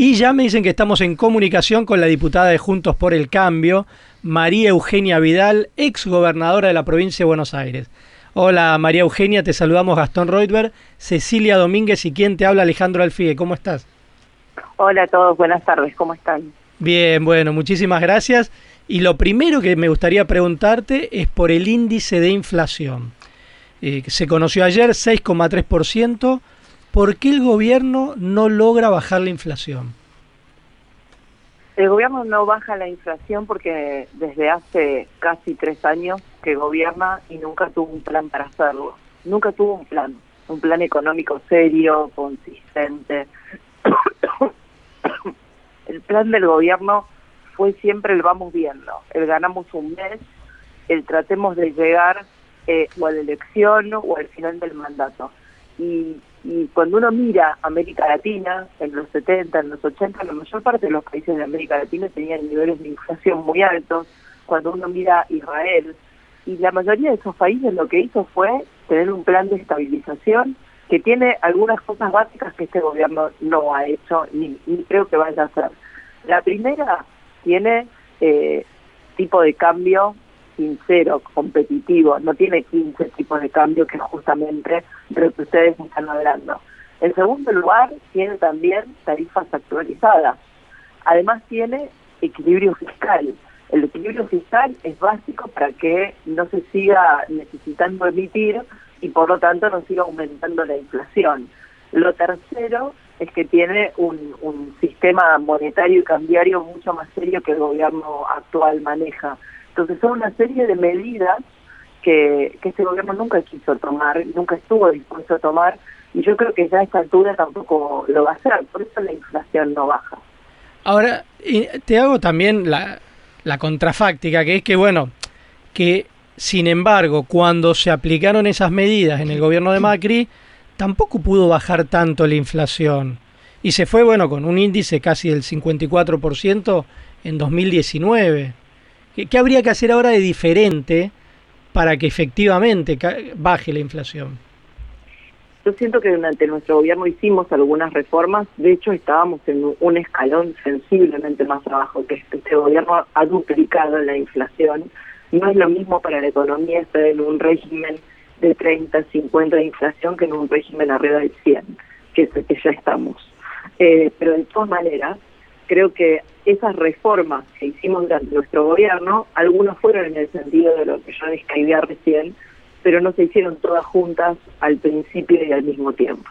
Y ya me dicen que estamos en comunicación con la diputada de Juntos por el Cambio, María Eugenia Vidal, ex gobernadora de la provincia de Buenos Aires. Hola María Eugenia, te saludamos Gastón Reutberg, Cecilia Domínguez y quien te habla Alejandro Alfigue. ¿Cómo estás? Hola a todos, buenas tardes, ¿cómo están? Bien, bueno, muchísimas gracias. Y lo primero que me gustaría preguntarte es por el índice de inflación. Eh, se conoció ayer 6,3%. ¿Por qué el gobierno no logra bajar la inflación? El gobierno no baja la inflación porque desde hace casi tres años que gobierna y nunca tuvo un plan para hacerlo. Nunca tuvo un plan, un plan económico serio, consistente. el plan del gobierno fue siempre el vamos viendo, el ganamos un mes, el tratemos de llegar eh, o a la elección o al final del mandato. Y y cuando uno mira América Latina, en los 70, en los 80, la mayor parte de los países de América Latina tenían niveles de inflación muy altos. Cuando uno mira Israel, y la mayoría de esos países lo que hizo fue tener un plan de estabilización que tiene algunas cosas básicas que este gobierno no ha hecho ni, creo que vaya a hacer. La primera tiene eh, tipo de cambio sincero, competitivo, no tiene 15 tipos de cambio que justamente de lo que ustedes están hablando. En segundo lugar, tiene también tarifas actualizadas. Además tiene equilibrio fiscal. El equilibrio fiscal es básico para que no se siga necesitando emitir y por lo tanto no siga aumentando la inflación. Lo tercero es que tiene un sistema monetario y cambiario mucho más serio que el gobierno actual maneja. Entonces son una serie de medidas que, que este gobierno nunca quiso tomar, nunca estuvo dispuesto a tomar, y yo creo que ya a esta altura tampoco lo va a hacer, por eso la inflación no baja. Ahora, te hago también la, la contrafáctica, que es que, bueno, que sin embargo, cuando se aplicaron esas medidas en el gobierno de Macri, tampoco pudo bajar tanto la inflación. Y se fue, bueno, con un índice casi del 54% en 2019. ¿Qué, habría que hacer ahora de diferente para que efectivamente baje la inflación? Yo siento que durante nuestro gobierno hicimos algunas reformas, de hecho estábamos en un escalón sensiblemente más abajo, que este, este gobierno ha duplicado la inflación. No es lo mismo para la economía estar en un régimen de 30, 50 de inflación que en un régimen arriba del 100, que es el que ya estamos. Eh, pero de todas maneras, creo que esas reformas que hicimos durante nuestro gobierno, algunos fueron en el sentido de lo que yo describía recién, pero no se hicieron todas juntas al principio y al mismo tiempo.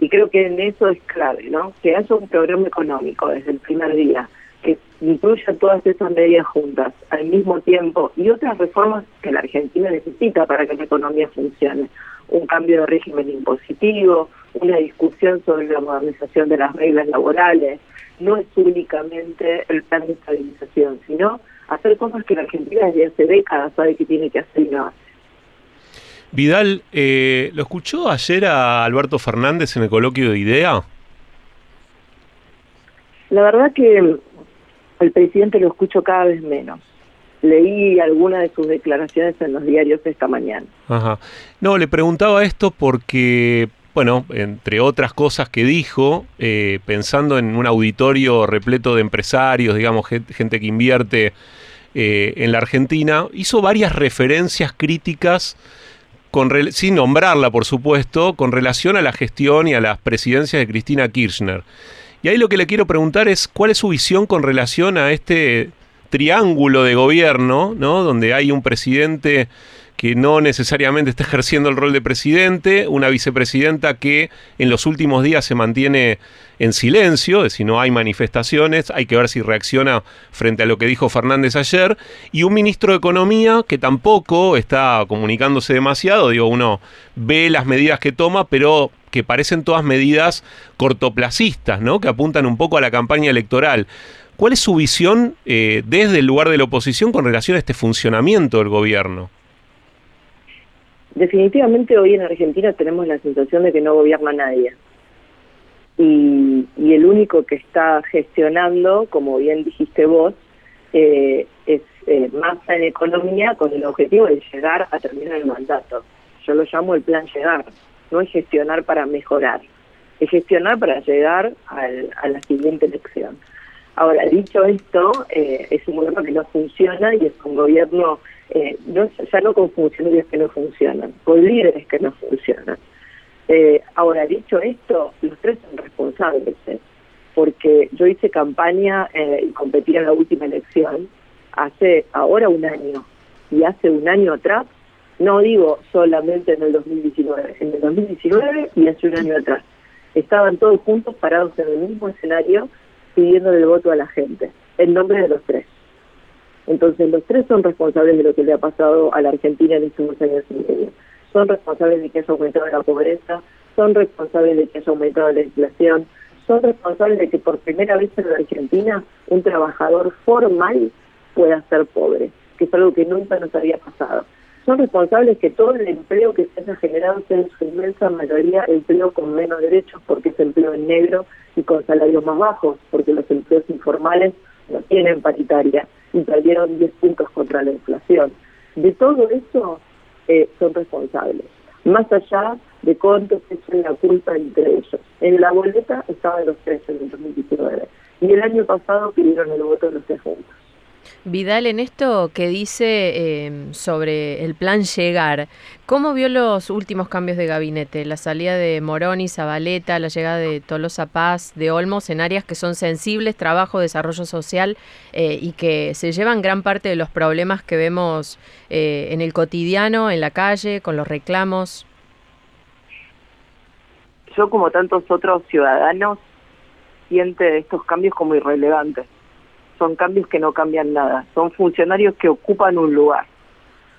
Y creo que en eso es clave, ¿no? Que haya un programa económico desde el primer día, que incluya todas esas medidas juntas al mismo tiempo y otras reformas que la Argentina necesita para que la economía funcione. Un cambio de régimen impositivo, una discusión sobre la modernización de las reglas laborales, no es únicamente el plan de estabilización, sino hacer cosas que la Argentina desde hace décadas sabe que tiene que hacer y no hace. Vidal, eh, ¿lo escuchó ayer a Alberto Fernández en el coloquio de IDEA? La verdad que el presidente lo escucho cada vez menos. Leí algunas de sus declaraciones en los diarios esta mañana. Ajá. No, le preguntaba esto porque bueno, entre otras cosas que dijo, eh, pensando en un auditorio repleto de empresarios, digamos, gente, que invierte eh, en la Argentina, hizo varias referencias críticas, sin nombrarla, por supuesto, con relación a la gestión y a las presidencias de Cristina Kirchner. Y ahí lo que le quiero preguntar es cuál es su visión con relación a este triángulo de gobierno, ¿no? Donde hay un presidente que no necesariamente está ejerciendo el rol de presidente, una vicepresidenta que en los últimos días se mantiene en silencio, de si no hay manifestaciones, hay que ver si reacciona frente a lo que dijo Fernández ayer, y un ministro de Economía que tampoco está comunicándose demasiado, digo, uno ve las medidas que toma, pero que parecen todas medidas cortoplacistas, ¿no? que apuntan un poco a la campaña electoral. ¿Cuál es su visión eh, desde el lugar de la oposición con relación a este funcionamiento del gobierno? Definitivamente hoy en Argentina tenemos la sensación de que no gobierna nadie. Y, el único que está gestionando, como bien dijiste vos, eh, es eh, masa en economía con el objetivo de llegar a terminar el mandato. Yo lo llamo el plan llegar, no es gestionar para mejorar. gestionar para llegar a la siguiente elección. Ahora, dicho esto, eh, es un gobierno que no funciona y es un gobierno eh, no, ya no con funcionarios que no funcionan, con líderes que no funcionan. Eh, ahora, dicho esto, los tres son responsables, porque yo hice campaña y competí en la última elección hace ahora un año y hace un año atrás, no digo solamente en el 2019, en el 2019 y hace un año atrás estaban todos juntos parados en el mismo escenario pidiéndole el voto a la gente, en nombre de los tres. Entonces los tres son responsables de lo que le ha pasado a la Argentina en estos dos años y medio. Son responsables de que haya aumentado la pobreza, son responsables de que haya aumentado la inflación, son responsables de que por primera vez en la Argentina un trabajador formal pueda ser pobre, que es algo que nunca nos había pasado son responsables que todo el empleo que se haya generado sea en su inmensa mayoría empleo con menos derechos porque es empleo en negro y con salarios más bajos, porque los empleos informales no tienen paritaria y perdieron 10 puntos contra la inflación. De todo eso eh, son responsables, más allá de cuánto se la culpa entre ellos. En la boleta estaban los tres en el 2019 y el año pasado pidieron el voto de los tres juntos. Vidal, en esto que dice em, sobre el plan llegar, ¿cómo vio los últimos cambios de gabinete? La salida de Moroni, Zabaleta, la llegada de Tolosa Paz, de Olmos en áreas que son sensibles, trabajo, desarrollo social eh, y que se llevan gran parte de los problemas que vemos eh, en el cotidiano, en la calle, con los reclamos. Yo, como tantos otros ciudadanos, siente estos cambios como irrelevantes son cambios que no cambian nada, son funcionarios que ocupan un lugar.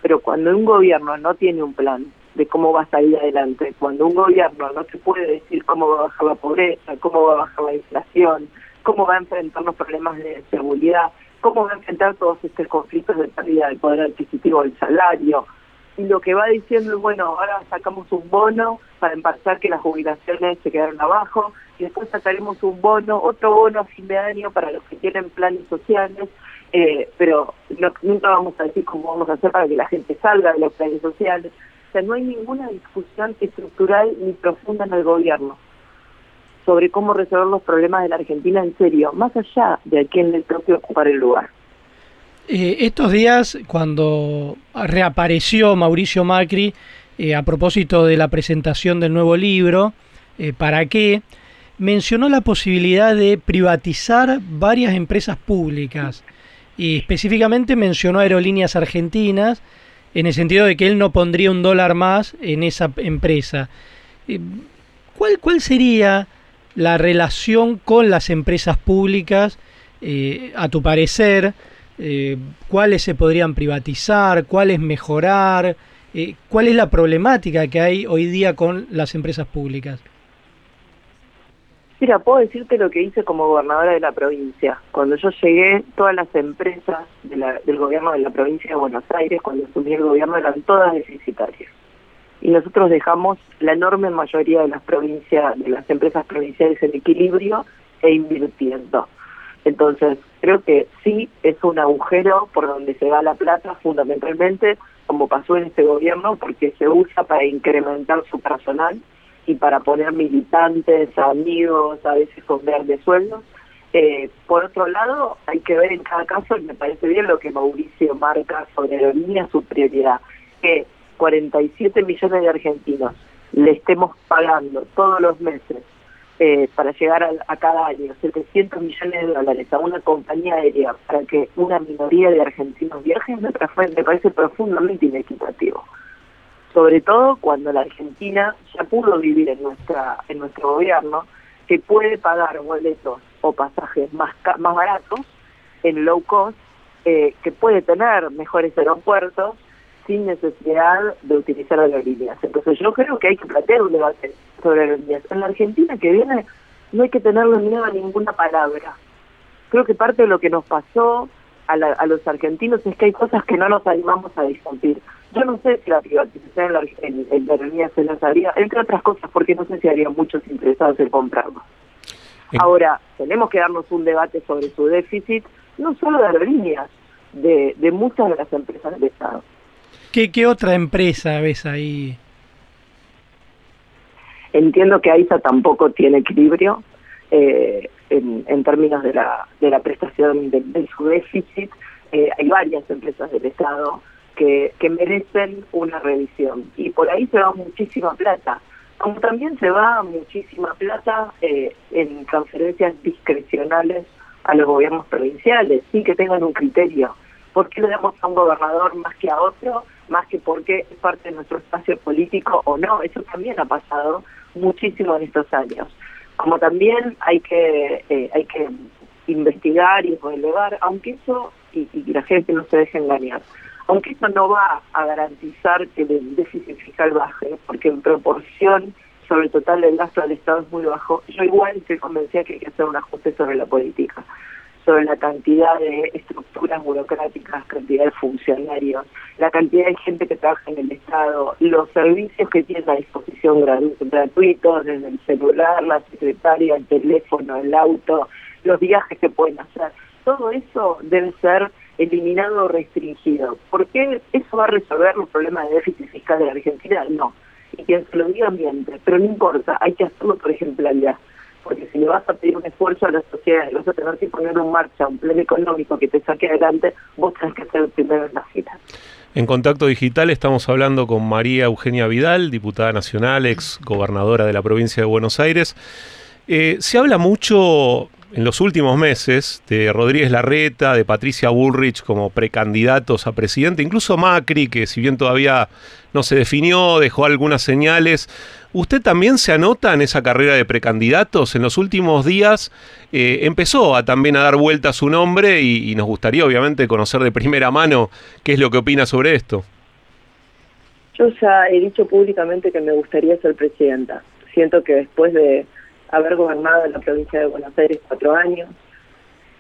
Pero cuando un gobierno no tiene un plan de cómo va a salir adelante, cuando un gobierno no se puede decir cómo va a bajar la pobreza, cómo va a bajar la inflación, cómo va a enfrentar los problemas de seguridad, cómo va a enfrentar todos estos conflictos de pérdida del poder adquisitivo del salario, y lo que va diciendo es, bueno, ahora sacamos un bono para empezar que las jubilaciones se quedaron abajo, y después sacaremos un bono, otro bono a fin de año para los que tienen planes sociales, eh, pero nunca vamos a decir cómo vamos a hacer para que la gente salga de los planes sociales. O sea, no hay ninguna discusión estructural ni profunda en el gobierno sobre cómo resolver los problemas de la Argentina en serio, más allá de a quién le toque ocupar el lugar. Eh, estos días, cuando reapareció Mauricio Macri eh, a propósito de la presentación del nuevo libro, eh, ¿para qué? mencionó la posibilidad de privatizar varias empresas públicas y específicamente mencionó aerolíneas argentinas en el sentido de que él no pondría un dólar más en esa empresa. ¿Cuál, cuál sería la relación con las empresas públicas, a tu parecer? eh, cuáles se podrían privatizar, cuáles mejorar, eh, cuál es la problemática que hay hoy día con las empresas públicas. Mira, puedo decirte lo que hice como gobernadora de la provincia. Cuando yo llegué, todas las empresas del gobierno de la provincia de Buenos Aires, cuando asumí el gobierno, eran todas deficitarias. Y nosotros dejamos la enorme mayoría de las provincias, de las empresas provinciales en equilibrio e invirtiendo. Entonces, creo que sí es un agujero por donde se va la plata fundamentalmente, como pasó en este gobierno, porque se usa para incrementar su personal y para poner militantes, amigos, a veces con grandes sueldos. Eh, por otro lado, hay que ver en cada caso, y me parece bien lo que Mauricio marca sobre aerolínea, su prioridad, que 47 millones de argentinos le estemos pagando todos los meses eh, para llegar a, cada año 700 millones de dólares a una compañía aérea para que una minoría de argentinos viajen, me, me parece profundamente inequitativo. Sobre todo cuando la Argentina ya pudo vivir en nuestra en nuestro gobierno, que puede pagar boletos o pasajes más, más baratos en low cost, eh, que puede tener mejores aeropuertos, sin necesidad de utilizar aerolíneas. Entonces yo creo que hay que plantear un debate sobre aerolíneas. En la Argentina que viene no hay que tenerle miedo a ninguna palabra. Creo que parte de lo que nos pasó a, a los argentinos es que hay cosas que no nos animamos a discutir. Yo no sé si la privatización en la, en, aerolíneas se las haría, entre otras cosas, porque no sé si habría muchos interesados en comprarlo. Ahora, tenemos que darnos un debate sobre su déficit, no solo de aerolíneas, de, de muchas de las empresas del Estado. ¿Qué, ¿Qué otra empresa ves ahí? Entiendo que AISA tampoco tiene equilibrio eh, en, términos de la, de la prestación de, su déficit. Eh, hay varias empresas del Estado que, merecen una revisión y por ahí se va muchísima plata como también se va muchísima plata eh, en transferencias discrecionales a los gobiernos provinciales, sin que tengan un criterio. ¿Por qué le damos a un gobernador más que a otro? Más que porque es parte de nuestro espacio político o no. Eso también ha pasado muchísimo en estos años. Como también hay que eh, hay que investigar y relevar, aunque eso, y, la gente no se deje engañar, aunque eso no va a garantizar que el déficit fiscal baje, porque en proporción sobre el total del gasto del Estado es muy bajo, yo igual estoy convencida que hay que hacer un ajuste sobre la política, sobre la cantidad de estructuras burocráticas, cantidad de funcionarios, la cantidad de gente que trabaja en el Estado, los servicios que tienen a disposición gratuitos, desde el celular, la secretaria, el teléfono, el auto, los viajes que pueden hacer. Todo eso debe ser eliminado o restringido. ¿Por qué eso va a resolver los problemas de déficit fiscal de la Argentina? No y quien se lo diga ambiente, pero no importa, hay que hacerlo por ejemplaridad, porque si le vas a pedir un esfuerzo a la sociedad y vas a tener que poner en marcha un plan económico que te saque adelante, vos tenés que ser el primero en la fila. En Contacto Digital estamos hablando con María Eugenia Vidal, diputada nacional, ex gobernadora de la provincia de Buenos Aires. Eh, se habla mucho en los últimos meses de Rodríguez Larreta, de Patricia Bullrich como precandidatos a presidente, incluso Macri, que si bien todavía no se definió, dejó algunas señales. ¿Usted también se anota en esa carrera de precandidatos? En los últimos días eh, empezó a también a dar vuelta a su nombre y, y nos gustaría obviamente conocer de primera mano qué es lo que opina sobre esto. Yo ya he dicho públicamente que me gustaría ser presidenta. Siento que después de haber gobernado en la provincia de Buenos Aires cuatro años,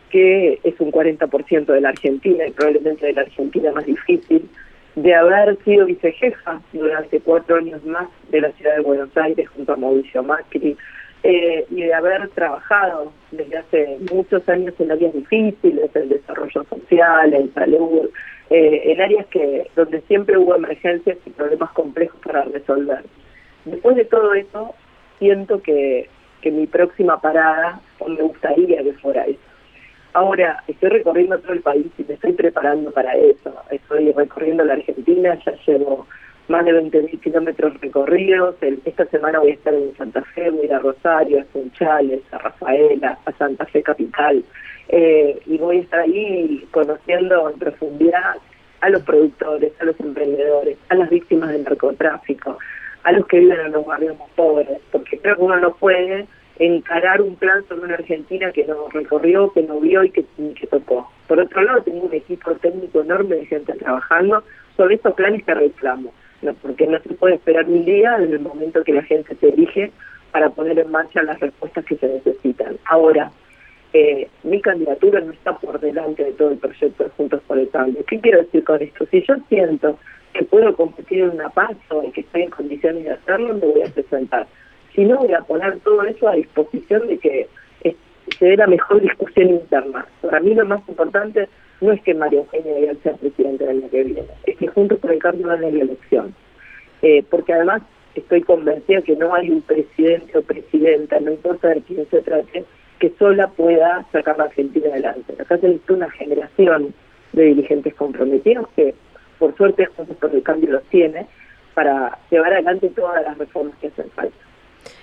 que es un 40% de la Argentina y probablemente de la Argentina más difícil, de haber sido vicejefa durante cuatro años más de la ciudad de Buenos Aires junto a Mauricio Macri, eh, y de haber trabajado desde hace muchos años en áreas difíciles, el desarrollo social, en salud, eh, en áreas que donde siempre hubo emergencias y problemas complejos para resolver. Después de todo eso, siento que que mi próxima parada me gustaría que fuera eso. Ahora, estoy recorriendo todo el país y me estoy preparando para eso. Estoy recorriendo la Argentina, ya llevo más de 20.000 kilómetros recorridos. esta semana voy a estar en Santa Fe, voy a ir a Rosario, a Sunchales, a Rafaela, a Santa Fe Capital. Eh, y voy a estar ahí conociendo en profundidad a los productores, a los emprendedores, a las víctimas del narcotráfico, a los que viven en los barrios más pobres, porque creo que uno no puede encarar un plan sobre una Argentina que no recorrió, que no vio y que, tocó. Por otro lado, tengo un equipo técnico enorme de gente trabajando sobre estos planes que reclamo, ¿no? porque no se puede esperar un día desde el momento que la gente se elige para poner en marcha las respuestas que se necesitan. Ahora, eh, mi candidatura no está por delante de todo el proyecto de Juntos por el Cambio. ¿Qué quiero decir con esto? Si yo siento puedo competir en una paso y que estoy en condiciones de hacerlo, me voy a presentar. Si no, voy a poner todo eso a disposición de que se dé la mejor discusión interna. Para mí lo más importante no es que María Eugenia sea presidente del año que viene, es que juntos por el cambio gane la elección. Eh, porque además estoy convencida que no hay un presidente o presidenta, no importa de quién se trate, que sola pueda sacar la Argentina adelante. Acá se necesita una generación de dirigentes comprometidos que por suerte Juntos por el Cambio los tiene, para llevar adelante todas las reformas que hacen falta.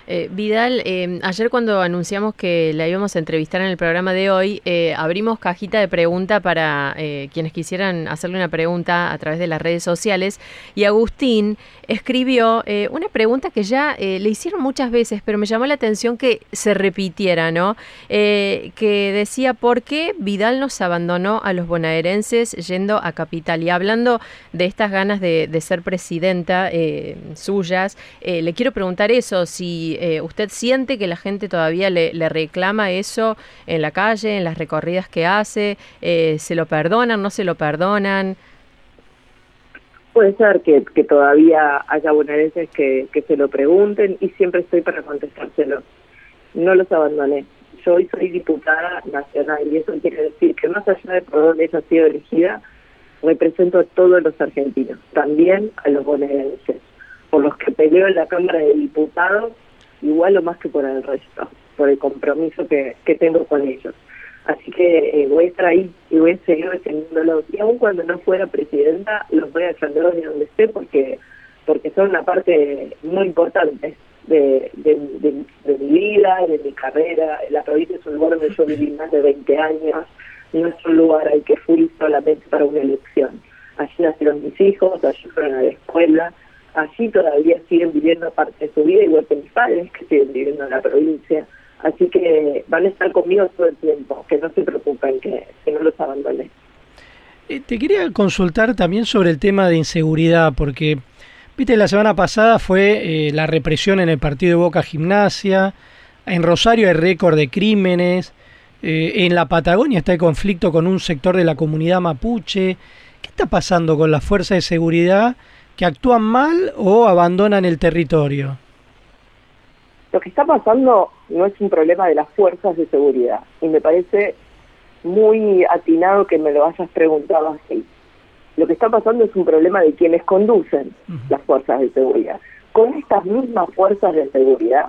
Eh, Vidal, eh, ayer cuando anunciamos que la íbamos a entrevistar en el programa de hoy, eh, abrimos cajita de pregunta para quienes quisieran hacerle una pregunta a través de las redes sociales y Agustín escribió una pregunta que ya le hicieron muchas veces, pero me llamó la atención que se repitiera, ¿no? que decía, ¿por qué Vidal nos abandonó a los bonaerenses yendo a Capital? Y hablando de estas ganas de, de ser presidenta suyas, le quiero preguntar eso, si eh, usted siente que la gente todavía le, reclama eso en la calle, en las recorridas que hace, eh, se lo perdonan, no se lo perdonan. Puede ser que, todavía haya bonaerenses que, se lo pregunten y siempre estoy para contestárselo. No los abandoné. Yo hoy soy diputada nacional y eso quiere decir que más allá de por dónde ella ha sido elegida, represento a todos los argentinos, también a los bonaerenses, por los que peleo en la Cámara de Diputados igual o más que por el resto, por el compromiso que, que tengo con ellos. Así que eh, voy a estar ahí y voy a seguir defendiéndolos. Y aún cuando no fuera presidenta, los voy a defender desde donde esté porque, porque son una parte muy importante de, de, de, mi vida, de mi carrera. La provincia es un lugar donde yo viví más de 20 años. No es un lugar al que fui solamente para una elección. Allí nacieron mis hijos, allí fueron a la escuela, allí todavía siguen viviendo parte de su vida, igual que mis padres que siguen viviendo en la provincia. Así que van a estar conmigo todo el tiempo, que no se preocupen, que, no los abandone. Eh, te quería consultar también sobre el tema de inseguridad, porque, viste, la semana pasada fue eh, la represión en el partido de Boca Gimnasia, en Rosario hay récord de crímenes, eh, en la Patagonia está el conflicto con un sector de la comunidad mapuche. ¿Qué está pasando con las fuerzas de seguridad que actúan mal o abandonan el territorio? Lo que está pasando no es un problema de las fuerzas de seguridad y me parece muy atinado que me lo hayas preguntado así. Lo que está pasando es un problema de quienes conducen las fuerzas de seguridad. Con estas mismas fuerzas de seguridad,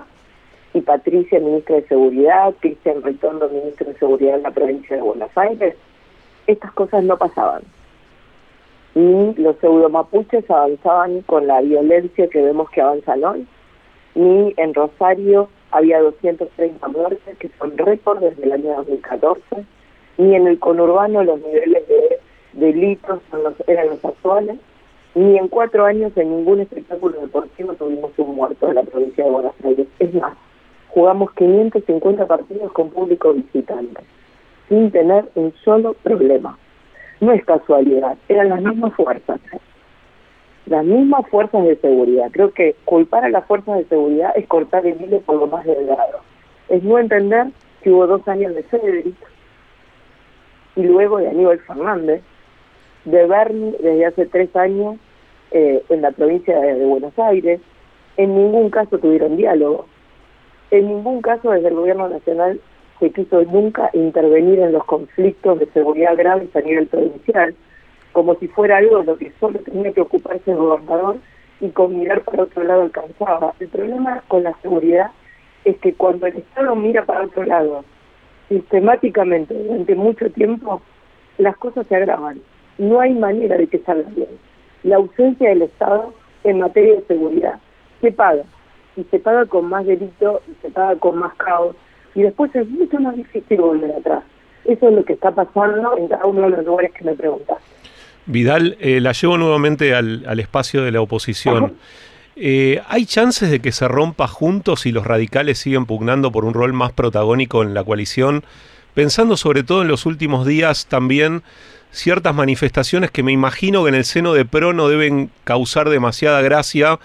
y Patricia, ministra de Seguridad, Cristian Ritondo, ministro de Seguridad en la provincia de Buenos Aires, estas cosas no pasaban. Ni los pseudo-mapuches avanzaban con la violencia que vemos que avanzan hoy, ni en Rosario había 230 muertes, que son récord desde el año 2014, ni en el conurbano los niveles de delitos son los, eran los actuales, ni en cuatro años en ningún espectáculo deportivo tuvimos un muerto en la provincia de Buenos Aires. Es más, jugamos 550 partidos con público visitante, sin tener un solo problema. No es casualidad, eran las mismas fuerzas. las mismas fuerzas de seguridad. Creo que culpar a las fuerzas de seguridad es cortar el hilo por lo más delgado. Es no entender que hubo dos años de Cedric y luego de Aníbal Fernández, de Bernie desde hace tres años eh, en la provincia de, Buenos Aires. En ningún caso tuvieron diálogo. En ningún caso desde el gobierno nacional se quiso nunca intervenir en los conflictos de seguridad graves a nivel provincial como si fuera algo de lo que solo tenía que ocuparse el gobernador y con mirar para otro lado alcanzaba. El problema con la seguridad es que cuando el Estado mira para otro lado sistemáticamente durante mucho tiempo, las cosas se agravan. No hay manera de que salga bien. La ausencia del Estado en materia de seguridad se paga. Y se paga con más delito, y se paga con más caos. Y después es mucho más difícil volver atrás. Eso es lo que está pasando en cada uno de los lugares que me preguntas. Vidal, eh, la llevo nuevamente al, espacio de la oposición. Eh, ¿Hay chances de que se rompa juntos y los radicales siguen pugnando por un rol más protagónico en la coalición? Pensando sobre todo en los últimos días también ciertas manifestaciones que me imagino que en el seno de PRO no deben causar demasiada gracia.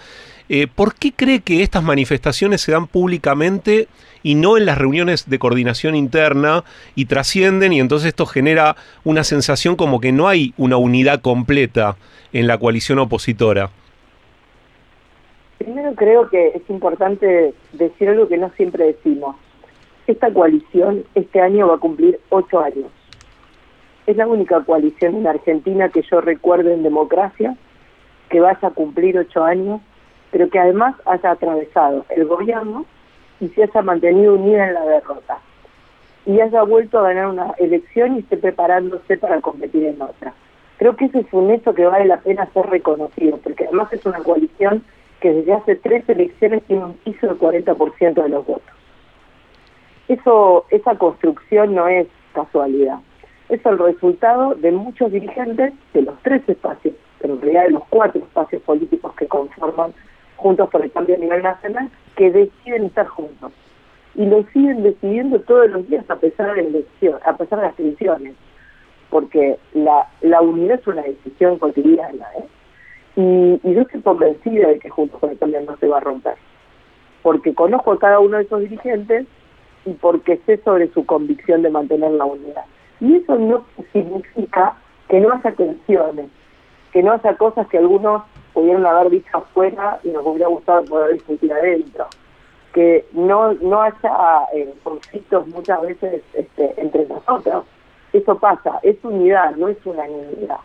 Eh, ¿Por qué cree que estas manifestaciones se dan públicamente y no en las reuniones de coordinación interna y trascienden y entonces esto genera una sensación como que no hay una unidad completa en la coalición opositora. Primero creo que es importante decir algo que no siempre decimos. Esta coalición este año va a cumplir ocho años. Es la única coalición en Argentina que yo recuerdo en democracia que vaya a cumplir ocho años, pero que además haya atravesado el gobierno y se haya mantenido unida en la derrota y haya vuelto a ganar una elección y esté preparándose para competir en otra. Creo que ese es un hecho que vale la pena ser reconocido, porque además es una coalición que desde hace tres elecciones tiene un piso del 40% de los votos. Eso, esa construcción no es casualidad, es el resultado de muchos dirigentes de los tres espacios, pero en realidad de los cuatro espacios políticos que conforman Juntos por el Cambio a nivel nacional, que deciden estar juntos. Y lo siguen decidiendo todos los días a pesar de elección, a pesar de las elecciones, porque la, la unidad es una decisión cotidiana. ¿eh? Y, y yo estoy convencida de que Juntos por el Cambio no se va a romper, porque conozco a cada uno de esos dirigentes y porque sé sobre su convicción de mantener la unidad. Y eso no significa que no haya tensiones, que no haya cosas que algunos pudieron haber dicho afuera y nos hubiera gustado poder discutir adentro. Que no, no haya eh, conflictos muchas veces este, entre nosotros. Eso pasa, es unidad, no es una unidad.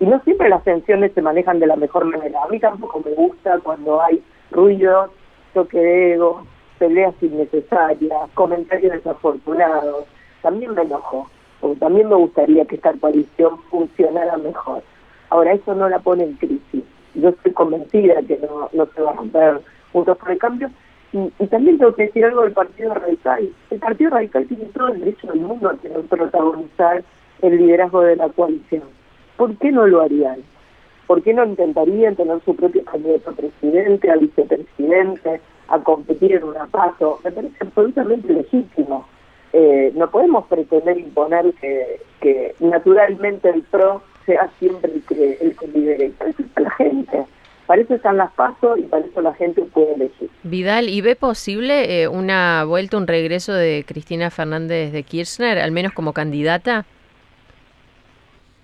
Y no siempre las tensiones se manejan de la mejor manera. A mí tampoco me gusta cuando hay ruido, toque de ego, peleas innecesarias, comentarios desafortunados. También me enojo, porque también me gustaría que esta coalición funcionara mejor. Ahora, eso no la pone en crisis. Yo estoy convencida que no, no se va a romper juntos por el cambio. Y, y también tengo que decir algo del Partido Radical. El Partido Radical tiene todo el derecho del mundo a tener protagonizar el liderazgo de la coalición. ¿Por qué no lo harían? ¿Por qué no intentarían tener su propio candidato a presidente, a vicepresidente, a competir en una paso? Me parece absolutamente legítimo. Eh, no podemos pretender imponer que, que naturalmente el PRO sea siempre el que, el que lidere. Para eso está la gente. Para eso están las pasos y para eso la gente puede elegir. Vidal, ¿y ve posible eh, una vuelta, un regreso de Cristina Fernández de Kirchner, al menos como candidata?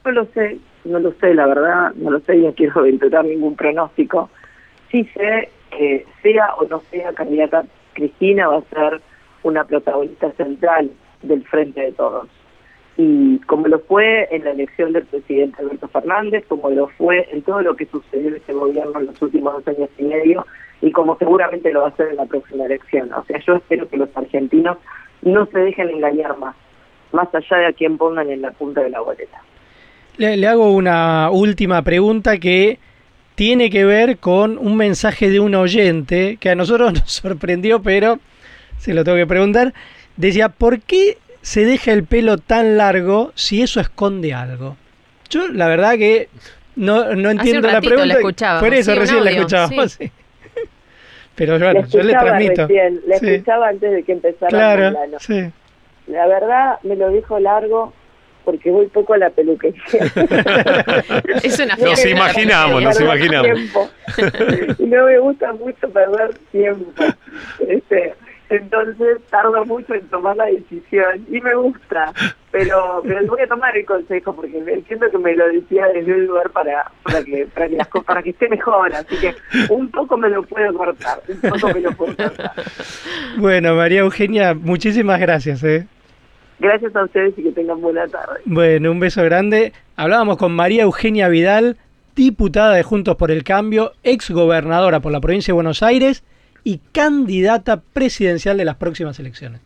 No lo sé, no lo sé, la verdad, no lo sé, no quiero aventurar ningún pronóstico. Sí sé que sea o no sea candidata, Cristina va a ser una protagonista central del Frente de Todos. Y como lo fue en la elección del presidente Alberto Fernández, como lo fue en todo lo que sucedió en este gobierno en los últimos dos años y medio, y como seguramente lo va a hacer en la próxima elección. O sea, yo espero que los argentinos no se dejen engañar más, más allá de a quién pongan en la punta de la boleta. Le, le, hago una última pregunta que tiene que ver con un mensaje de un oyente que a nosotros nos sorprendió, pero se lo tengo que preguntar. Decía, ¿por qué se deja el pelo tan largo si eso esconde algo? Yo la verdad que no, no entiendo la pregunta. La por eso sí, recién la escuchábamos. Sí. Pero bueno, yo le transmito. Recién, la escuchaba antes de que empezara claro, el plano. Sí. La verdad me lo dijo largo porque voy poco a la peluquería. es una Nos imaginamos, nos imaginamos. y no me gusta mucho perder tiempo. Este, entonces tardo mucho en tomar la decisión y me gusta, pero pero voy a tomar el consejo porque entiendo que me lo decía desde un lugar para para que para que, las, para que esté mejor, así que un poco me lo puedo cortar, un poco me lo puedo cortar. Bueno, María Eugenia, muchísimas gracias, ¿eh? Gracias a ustedes y que tengan buena tarde. Bueno, un beso grande. Hablábamos con María Eugenia Vidal, diputada de Juntos por el Cambio, ex gobernadora por la provincia de Buenos Aires y candidata presidencial de las próximas elecciones.